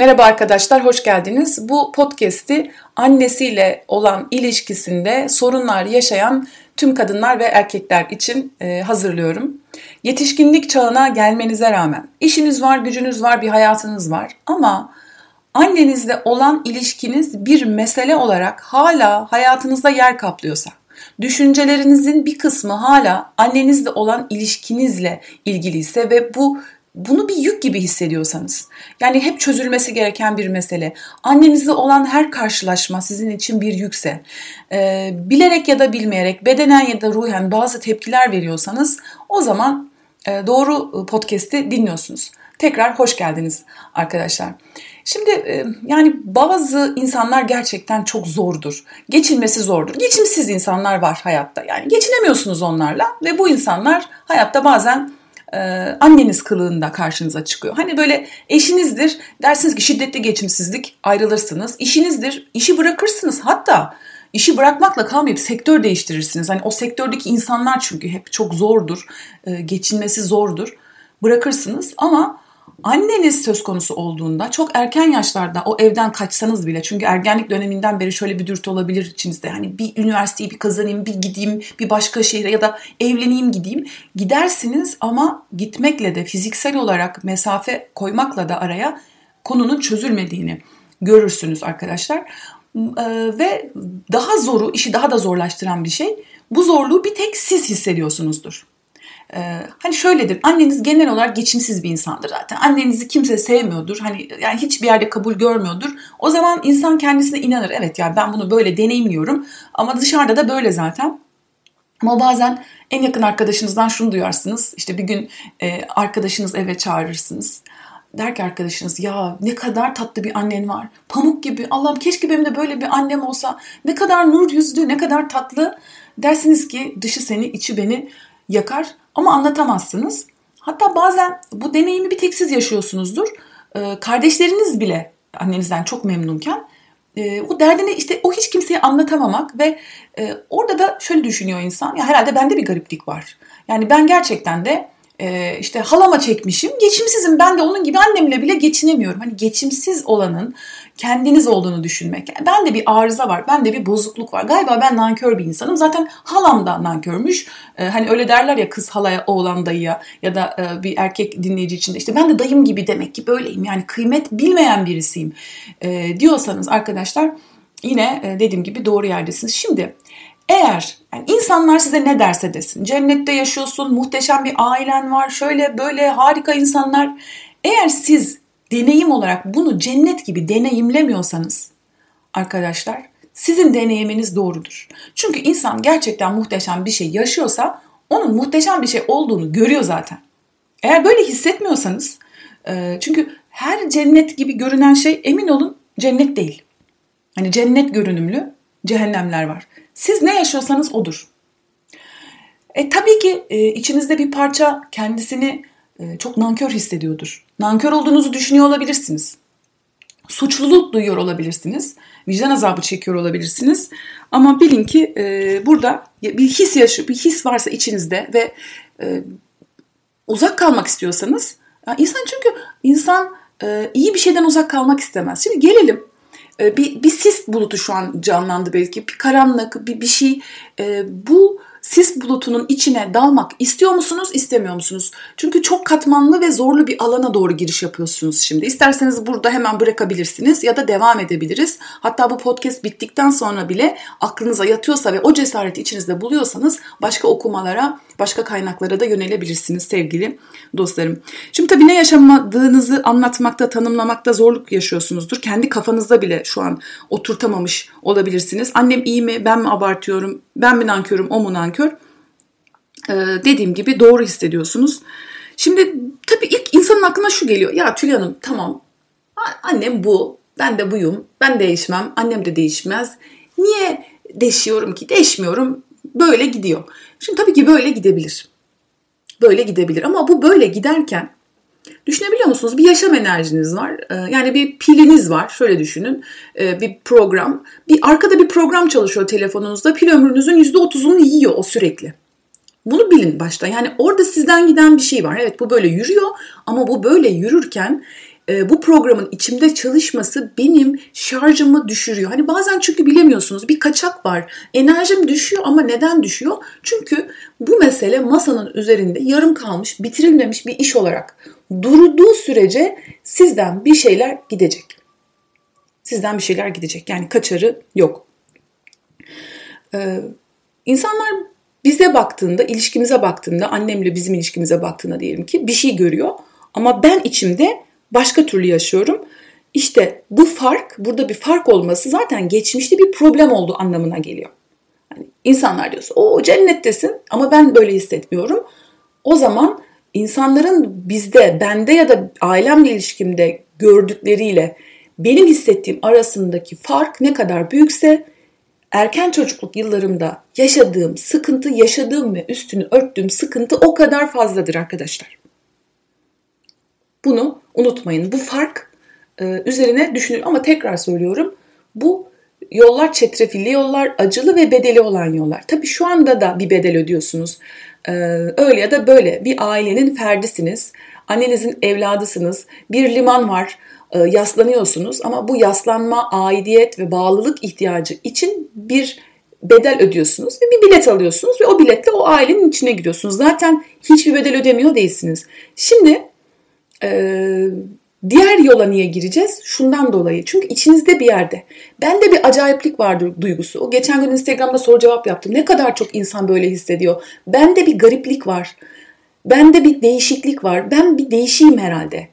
Merhaba arkadaşlar, hoş geldiniz. Bu podcast'i annesiyle olan ilişkisinde sorunlar yaşayan tüm kadınlar ve erkekler için e, hazırlıyorum. Yetişkinlik çağına gelmenize rağmen işiniz var, gücünüz var, bir hayatınız var ama annenizle olan ilişkiniz bir mesele olarak hala hayatınızda yer kaplıyorsa, düşüncelerinizin bir kısmı hala annenizle olan ilişkinizle ilgiliyse ve bu bunu bir yük gibi hissediyorsanız, yani hep çözülmesi gereken bir mesele, annenizle olan her karşılaşma sizin için bir yükse, e, bilerek ya da bilmeyerek, bedenen ya da ruhen bazı tepkiler veriyorsanız, o zaman e, doğru podcast'i dinliyorsunuz. Tekrar hoş geldiniz arkadaşlar. Şimdi e, yani bazı insanlar gerçekten çok zordur. Geçinmesi zordur. Geçimsiz insanlar var hayatta. Yani geçinemiyorsunuz onlarla ve bu insanlar hayatta bazen e, anneniz kılığında karşınıza çıkıyor. Hani böyle eşinizdir dersiniz ki şiddetli geçimsizlik ayrılırsınız. İşinizdir işi bırakırsınız hatta işi bırakmakla kalmayıp sektör değiştirirsiniz. Hani o sektördeki insanlar çünkü hep çok zordur e, geçinmesi zordur bırakırsınız ama anneniz söz konusu olduğunda çok erken yaşlarda o evden kaçsanız bile çünkü ergenlik döneminden beri şöyle bir dürtü olabilir içinizde. Hani bir üniversiteyi bir kazanayım, bir gideyim, bir başka şehre ya da evleneyim gideyim. Gidersiniz ama gitmekle de fiziksel olarak mesafe koymakla da araya konunun çözülmediğini görürsünüz arkadaşlar. Ee, ve daha zoru, işi daha da zorlaştıran bir şey bu zorluğu bir tek siz hissediyorsunuzdur. Ee, hani şöyledir anneniz genel olarak geçimsiz bir insandır zaten annenizi kimse sevmiyordur hani yani hiçbir yerde kabul görmüyordur o zaman insan kendisine inanır evet ya ben bunu böyle deneyimliyorum ama dışarıda da böyle zaten ama bazen en yakın arkadaşınızdan şunu duyarsınız işte bir gün e, arkadaşınız eve çağırırsınız der ki arkadaşınız ya ne kadar tatlı bir annen var. Pamuk gibi Allah'ım keşke benim de böyle bir annem olsa. Ne kadar nur yüzlü ne kadar tatlı. Dersiniz ki dışı seni içi beni yakar ama anlatamazsınız. Hatta bazen bu deneyimi bir tek siz yaşıyorsunuzdur. Ee, kardeşleriniz bile annenizden çok memnunken e, o derdini işte o hiç kimseye anlatamamak ve e, orada da şöyle düşünüyor insan ya herhalde bende bir gariplik var. Yani ben gerçekten de e, işte halama çekmişim. Geçimsizim ben de onun gibi annemle bile geçinemiyorum. Hani geçimsiz olanın kendiniz olduğunu düşünmek. Ben de bir arıza var, ben de bir bozukluk var. Galiba ben nankör bir insanım. Zaten halam da nankörmüş. E, hani öyle derler ya kız halaya, oğlan dayıya ya da e, bir erkek dinleyici için de işte ben de dayım gibi demek ki böyleyim. Yani kıymet bilmeyen birisiyim e, diyorsanız arkadaşlar yine e, dediğim gibi doğru yerdesiniz. Şimdi eğer yani insanlar size ne derse desin, cennette yaşıyorsun, muhteşem bir ailen var, şöyle böyle harika insanlar. Eğer siz deneyim olarak bunu cennet gibi deneyimlemiyorsanız arkadaşlar sizin deneyiminiz doğrudur. Çünkü insan gerçekten muhteşem bir şey yaşıyorsa onun muhteşem bir şey olduğunu görüyor zaten. Eğer böyle hissetmiyorsanız e, çünkü her cennet gibi görünen şey emin olun cennet değil. Hani cennet görünümlü cehennemler var. Siz ne yaşıyorsanız odur. E tabii ki e, içinizde bir parça kendisini e, çok nankör hissediyordur. Nankör olduğunuzu düşünüyor olabilirsiniz. Suçluluk duyuyor olabilirsiniz. Vicdan azabı çekiyor olabilirsiniz. Ama bilin ki e, burada bir his yaşıyor, bir his varsa içinizde ve e, uzak kalmak istiyorsanız, insan çünkü insan e, iyi bir şeyden uzak kalmak istemez. Şimdi gelelim e, bir, bir sis bulutu şu an canlandı belki. Bir karanlık, bir, bir şey. E, bu sis bulutunun içine dalmak istiyor musunuz, istemiyor musunuz? Çünkü çok katmanlı ve zorlu bir alana doğru giriş yapıyorsunuz şimdi. İsterseniz burada hemen bırakabilirsiniz ya da devam edebiliriz. Hatta bu podcast bittikten sonra bile aklınıza yatıyorsa ve o cesareti içinizde buluyorsanız başka okumalara, başka kaynaklara da yönelebilirsiniz sevgili dostlarım. Şimdi tabii ne yaşamadığınızı anlatmakta, tanımlamakta zorluk yaşıyorsunuzdur. Kendi kafanızda bile şu an oturtamamış olabilirsiniz. Annem iyi mi, ben mi abartıyorum, ben mi nankörüm, o mu nankör? Ee, dediğim gibi doğru hissediyorsunuz. Şimdi tabii ilk insanın aklına şu geliyor. Ya Tülay Hanım tamam annem bu, ben de buyum, ben değişmem, annem de değişmez. Niye değişiyorum ki? Değişmiyorum, böyle gidiyor. Şimdi tabii ki böyle gidebilir. Böyle gidebilir ama bu böyle giderken Düşünebiliyor musunuz? Bir yaşam enerjiniz var. Ee, yani bir piliniz var. Şöyle düşünün. Ee, bir program. Bir arkada bir program çalışıyor telefonunuzda. Pil ömrünüzün %30'unu yiyor o sürekli. Bunu bilin başta. Yani orada sizden giden bir şey var. Evet bu böyle yürüyor ama bu böyle yürürken e, bu programın içimde çalışması benim şarjımı düşürüyor. Hani bazen çünkü bilemiyorsunuz bir kaçak var. Enerjim düşüyor ama neden düşüyor? Çünkü bu mesele masanın üzerinde yarım kalmış, bitirilmemiş bir iş olarak durduğu sürece sizden bir şeyler gidecek. Sizden bir şeyler gidecek. Yani kaçarı yok. Ee, insanlar bize baktığında, ilişkimize baktığında, annemle bizim ilişkimize baktığında diyelim ki bir şey görüyor. Ama ben içimde başka türlü yaşıyorum. İşte bu fark, burada bir fark olması zaten geçmişte bir problem olduğu anlamına geliyor. Yani insanlar diyorsa o cennettesin ama ben böyle hissetmiyorum. O zaman insanların bizde, bende ya da ailemle ilişkimde gördükleriyle benim hissettiğim arasındaki fark ne kadar büyükse erken çocukluk yıllarımda yaşadığım sıkıntı, yaşadığım ve üstünü örttüğüm sıkıntı o kadar fazladır arkadaşlar. Bunu unutmayın. Bu fark e, üzerine düşünün ama tekrar söylüyorum. Bu yollar çetrefilli yollar, acılı ve bedeli olan yollar. Tabii şu anda da bir bedel ödüyorsunuz. Ee, öyle ya da böyle bir ailenin ferdisiniz. Annenizin evladısınız. Bir liman var. E, yaslanıyorsunuz ama bu yaslanma, aidiyet ve bağlılık ihtiyacı için bir bedel ödüyorsunuz ve bir bilet alıyorsunuz ve o biletle o ailenin içine giriyorsunuz. Zaten hiçbir bedel ödemiyor değilsiniz. Şimdi e, diğer yola niye gireceğiz? Şundan dolayı. Çünkü içinizde bir yerde. Bende bir acayiplik vardır duygusu. O geçen gün Instagram'da soru cevap yaptım. Ne kadar çok insan böyle hissediyor. Bende bir gariplik var. Bende bir değişiklik var. Ben bir değişiyim herhalde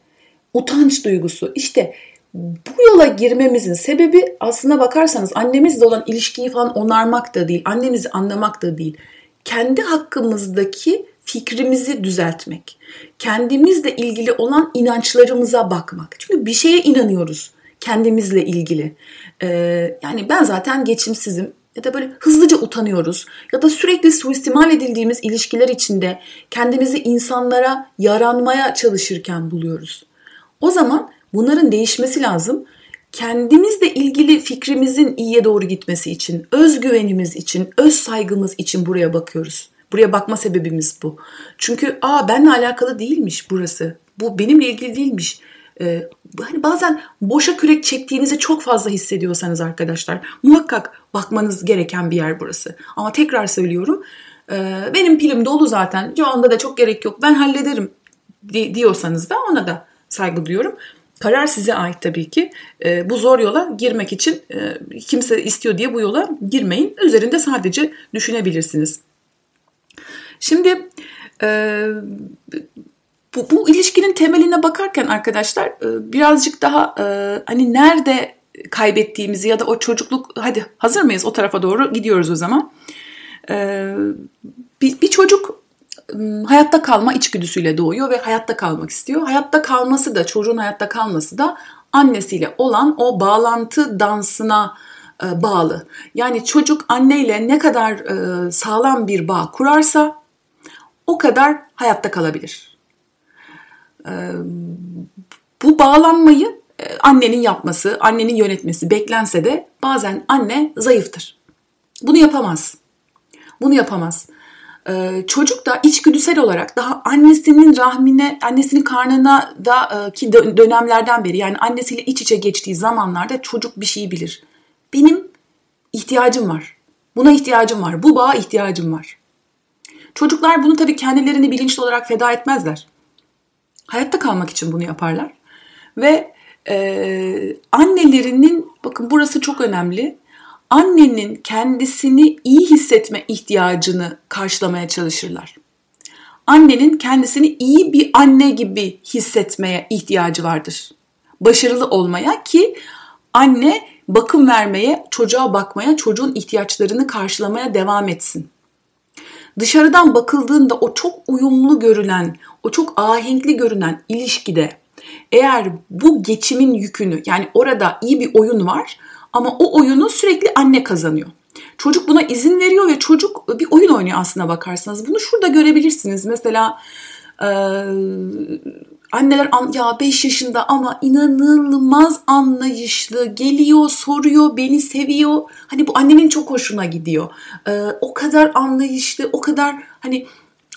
utanç duygusu. İşte bu yola girmemizin sebebi aslına bakarsanız annemizle olan ilişkiyi falan onarmak da değil, annemizi anlamak da değil. Kendi hakkımızdaki fikrimizi düzeltmek. Kendimizle ilgili olan inançlarımıza bakmak. Çünkü bir şeye inanıyoruz kendimizle ilgili. Ee, yani ben zaten geçimsizim ya da böyle hızlıca utanıyoruz ya da sürekli suistimal edildiğimiz ilişkiler içinde kendimizi insanlara yaranmaya çalışırken buluyoruz. O zaman bunların değişmesi lazım. Kendimizle ilgili fikrimizin iyiye doğru gitmesi için, özgüvenimiz için, öz saygımız için buraya bakıyoruz. Buraya bakma sebebimiz bu. Çünkü aa benle alakalı değilmiş burası. Bu benimle ilgili değilmiş. Ee, hani bazen boşa kürek çektiğinizi çok fazla hissediyorsanız arkadaşlar muhakkak bakmanız gereken bir yer burası. Ama tekrar söylüyorum e, benim pilim dolu zaten şu anda da çok gerek yok ben hallederim diyorsanız da ona da saygı duyuyorum. Karar size ait tabii ki. E, bu zor yola girmek için e, kimse istiyor diye bu yola girmeyin. Üzerinde sadece düşünebilirsiniz. Şimdi e, bu, bu ilişkinin temeline bakarken arkadaşlar e, birazcık daha e, hani nerede kaybettiğimizi ya da o çocukluk hadi hazır mıyız o tarafa doğru gidiyoruz o zaman. E, bir, bir çocuk hayatta kalma içgüdüsüyle doğuyor ve hayatta kalmak istiyor. Hayatta kalması da çocuğun hayatta kalması da annesiyle olan o bağlantı dansına e, bağlı. Yani çocuk anneyle ne kadar e, sağlam bir bağ kurarsa o kadar hayatta kalabilir. E, bu bağlanmayı annenin yapması, annenin yönetmesi beklense de bazen anne zayıftır. Bunu yapamaz. Bunu yapamaz. Ee, çocuk da içgüdüsel olarak daha annesinin rahmine, annesinin karnına da e, ki dönemlerden beri yani annesiyle iç içe geçtiği zamanlarda çocuk bir şeyi bilir. Benim ihtiyacım var. Buna ihtiyacım var. Bu bağa ihtiyacım var. Çocuklar bunu tabii kendilerini bilinçli olarak feda etmezler. Hayatta kalmak için bunu yaparlar. Ve e, annelerinin, bakın burası çok önemli annenin kendisini iyi hissetme ihtiyacını karşılamaya çalışırlar. Annenin kendisini iyi bir anne gibi hissetmeye ihtiyacı vardır. Başarılı olmaya ki anne bakım vermeye, çocuğa bakmaya, çocuğun ihtiyaçlarını karşılamaya devam etsin. Dışarıdan bakıldığında o çok uyumlu görünen, o çok ahenkli görünen ilişkide eğer bu geçimin yükünü yani orada iyi bir oyun var ama o oyunu sürekli anne kazanıyor. Çocuk buna izin veriyor ve çocuk bir oyun oynuyor aslına bakarsanız. Bunu şurada görebilirsiniz. Mesela e, anneler ya 5 yaşında ama inanılmaz anlayışlı geliyor soruyor beni seviyor hani bu annenin çok hoşuna gidiyor ee, o kadar anlayışlı o kadar hani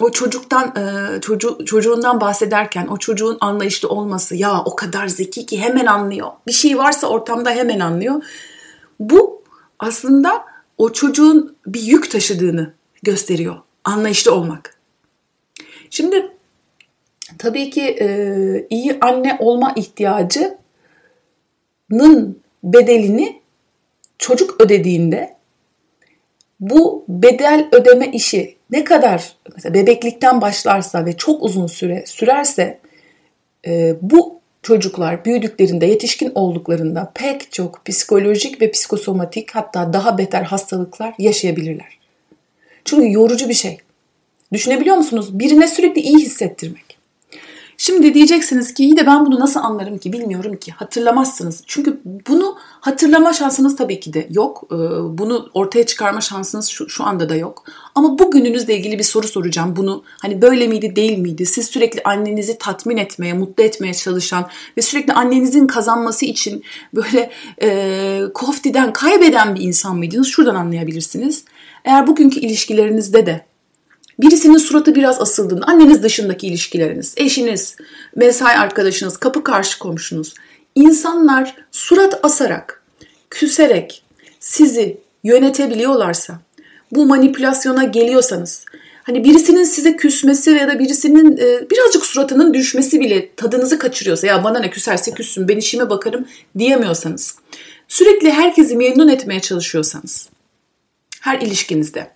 o çocuktan e, çocuğu, çocuğundan bahsederken o çocuğun anlayışlı olması ya o kadar zeki ki hemen anlıyor. Bir şey varsa ortamda hemen anlıyor. Bu aslında o çocuğun bir yük taşıdığını gösteriyor. Anlayışlı olmak. Şimdi tabii ki e, iyi anne olma ihtiyacının bedelini çocuk ödediğinde bu bedel ödeme işi ne kadar mesela bebeklikten başlarsa ve çok uzun süre sürerse e, bu çocuklar büyüdüklerinde, yetişkin olduklarında pek çok psikolojik ve psikosomatik hatta daha beter hastalıklar yaşayabilirler. Çünkü yorucu bir şey. Düşünebiliyor musunuz? Birine sürekli iyi hissettirmek. Şimdi diyeceksiniz ki iyi de ben bunu nasıl anlarım ki bilmiyorum ki hatırlamazsınız. Çünkü bunu hatırlama şansınız tabii ki de yok. Ee, bunu ortaya çıkarma şansınız şu, şu anda da yok. Ama bugününüzle ilgili bir soru soracağım. Bunu hani böyle miydi değil miydi? Siz sürekli annenizi tatmin etmeye, mutlu etmeye çalışan ve sürekli annenizin kazanması için böyle e, koftiden kaybeden bir insan mıydınız? Şuradan anlayabilirsiniz. Eğer bugünkü ilişkilerinizde de birisinin suratı biraz asıldığında, anneniz dışındaki ilişkileriniz, eşiniz, mesai arkadaşınız, kapı karşı komşunuz, insanlar surat asarak, küserek sizi yönetebiliyorlarsa, bu manipülasyona geliyorsanız, hani birisinin size küsmesi ya da birisinin e, birazcık suratının düşmesi bile tadınızı kaçırıyorsa, ya bana ne küserse küssün ben işime bakarım diyemiyorsanız, sürekli herkesi memnun etmeye çalışıyorsanız, her ilişkinizde,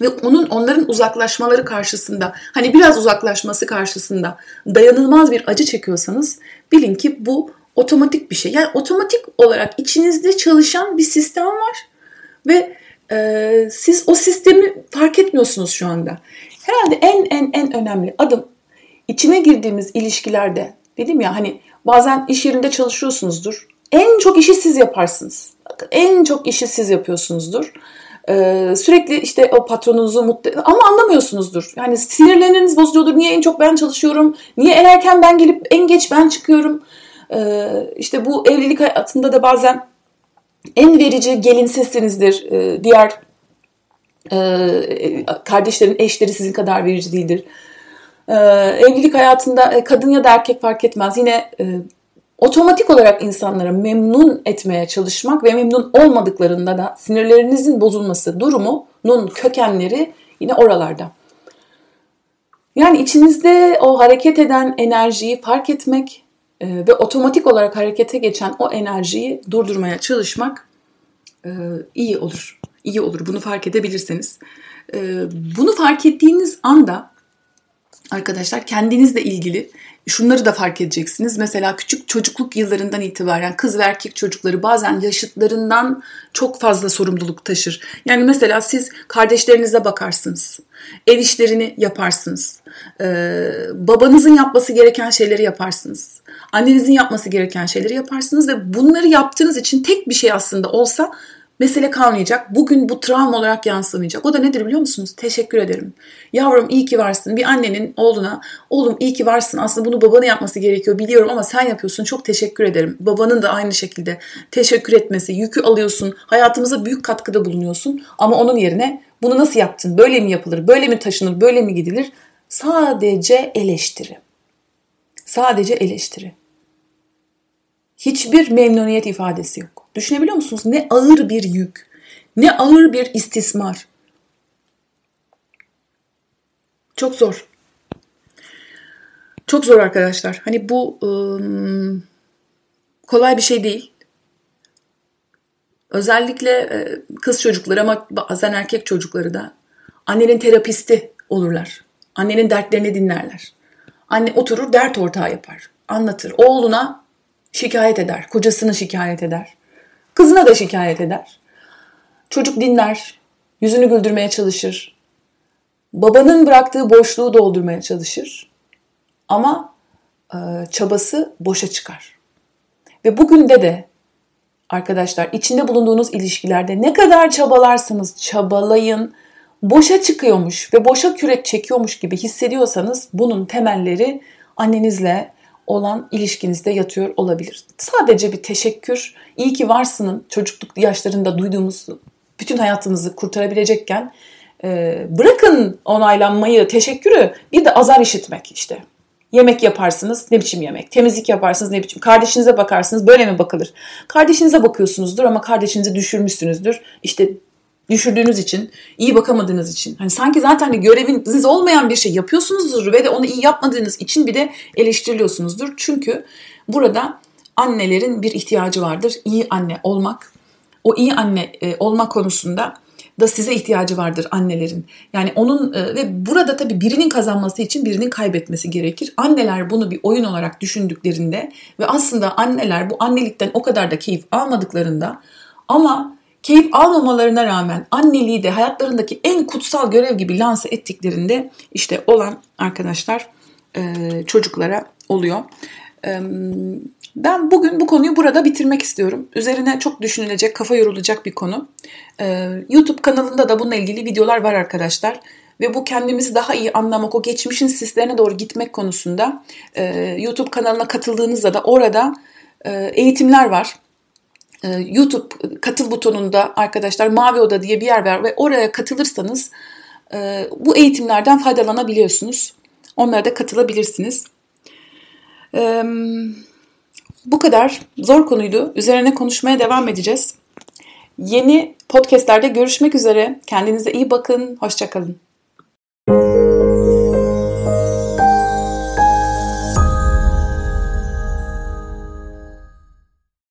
ve onun onların uzaklaşmaları karşısında hani biraz uzaklaşması karşısında dayanılmaz bir acı çekiyorsanız bilin ki bu otomatik bir şey. Yani otomatik olarak içinizde çalışan bir sistem var ve e, siz o sistemi fark etmiyorsunuz şu anda. Herhalde en en en önemli adım içine girdiğimiz ilişkilerde dedim ya hani bazen iş yerinde çalışıyorsunuzdur. En çok işi siz yaparsınız. En çok işi siz yapıyorsunuzdur. Ee, sürekli işte o patronunuzu mutlu ama anlamıyorsunuzdur. Yani sinirleriniz bozuluyordur. Niye en çok ben çalışıyorum? Niye en erken ben gelip en geç ben çıkıyorum? Ee, işte bu evlilik hayatında da bazen en verici gelin sesinizdir. Ee, diğer e, kardeşlerin eşleri sizin kadar verici değildir. Ee, evlilik hayatında e, kadın ya da erkek fark etmez. Yine e, otomatik olarak insanları memnun etmeye çalışmak ve memnun olmadıklarında da sinirlerinizin bozulması durumunun kökenleri yine oralarda. Yani içinizde o hareket eden enerjiyi fark etmek e, ve otomatik olarak harekete geçen o enerjiyi durdurmaya çalışmak e, iyi olur. İyi olur. Bunu fark edebilirseniz. E, bunu fark ettiğiniz anda arkadaşlar kendinizle ilgili şunları da fark edeceksiniz. Mesela küçük çocukluk yıllarından itibaren kız ve erkek çocukları bazen yaşıtlarından çok fazla sorumluluk taşır. Yani mesela siz kardeşlerinize bakarsınız. Ev işlerini yaparsınız. Ee, babanızın yapması gereken şeyleri yaparsınız. Annenizin yapması gereken şeyleri yaparsınız ve bunları yaptığınız için tek bir şey aslında olsa mesele kalmayacak. Bugün bu travma olarak yansımayacak. O da nedir biliyor musunuz? Teşekkür ederim. Yavrum iyi ki varsın. Bir annenin oğluna oğlum iyi ki varsın. Aslında bunu babanın yapması gerekiyor biliyorum ama sen yapıyorsun. Çok teşekkür ederim. Babanın da aynı şekilde teşekkür etmesi. Yükü alıyorsun. Hayatımıza büyük katkıda bulunuyorsun. Ama onun yerine bunu nasıl yaptın? Böyle mi yapılır? Böyle mi taşınır? Böyle mi gidilir? Sadece eleştiri. Sadece eleştiri. Hiçbir memnuniyet ifadesi yok. Düşünebiliyor musunuz? Ne ağır bir yük. Ne ağır bir istismar. Çok zor. Çok zor arkadaşlar. Hani bu ıı, kolay bir şey değil. Özellikle e, kız çocukları ama bazen erkek çocukları da annenin terapisti olurlar. Annenin dertlerini dinlerler. Anne oturur dert ortağı yapar. Anlatır. Oğluna şikayet eder. Kocasını şikayet eder. Kızına da şikayet eder. Çocuk dinler, yüzünü güldürmeye çalışır. Babanın bıraktığı boşluğu doldurmaya çalışır. Ama e, çabası boşa çıkar. Ve bugün de de arkadaşlar içinde bulunduğunuz ilişkilerde ne kadar çabalarsanız çabalayın boşa çıkıyormuş ve boşa kürek çekiyormuş gibi hissediyorsanız bunun temelleri annenizle olan ilişkinizde yatıyor olabilir. Sadece bir teşekkür, iyi ki varsının çocukluk yaşlarında duyduğumuz bütün hayatımızı kurtarabilecekken Ee, bırakın onaylanmayı, teşekkürü bir de azar işitmek işte. Yemek yaparsınız ne biçim yemek. Temizlik yaparsınız ne biçim. Kardeşinize bakarsınız böyle mi bakılır? Kardeşinize bakıyorsunuzdur ama kardeşinizi düşürmüşsünüzdür. İşte düşürdüğünüz için, iyi bakamadığınız için. Hani sanki zaten hani göreviniz olmayan bir şey yapıyorsunuzdur ve de onu iyi yapmadığınız için bir de eleştiriliyorsunuzdur. Çünkü burada annelerin bir ihtiyacı vardır. İyi anne olmak. O iyi anne e, olma konusunda da size ihtiyacı vardır annelerin. Yani onun e, ve burada tabii birinin kazanması için birinin kaybetmesi gerekir. Anneler bunu bir oyun olarak düşündüklerinde ve aslında anneler bu annelikten o kadar da keyif almadıklarında ama keyif almamalarına rağmen anneliği de hayatlarındaki en kutsal görev gibi lanse ettiklerinde işte olan arkadaşlar e, çocuklara oluyor. Ben bugün bu konuyu burada bitirmek istiyorum. Üzerine çok düşünülecek, kafa yorulacak bir konu. Ee, YouTube kanalında da bununla ilgili videolar var arkadaşlar. Ve bu kendimizi daha iyi anlamak, o geçmişin sislerine doğru gitmek konusunda e, YouTube kanalına katıldığınızda da orada e, eğitimler var. E, YouTube katıl butonunda arkadaşlar Mavi Oda diye bir yer var ve oraya katılırsanız e, bu eğitimlerden faydalanabiliyorsunuz. Onlara da katılabilirsiniz. Evet. Bu kadar zor konuydu. Üzerine konuşmaya devam edeceğiz. Yeni podcastlerde görüşmek üzere. Kendinize iyi bakın. Hoşçakalın.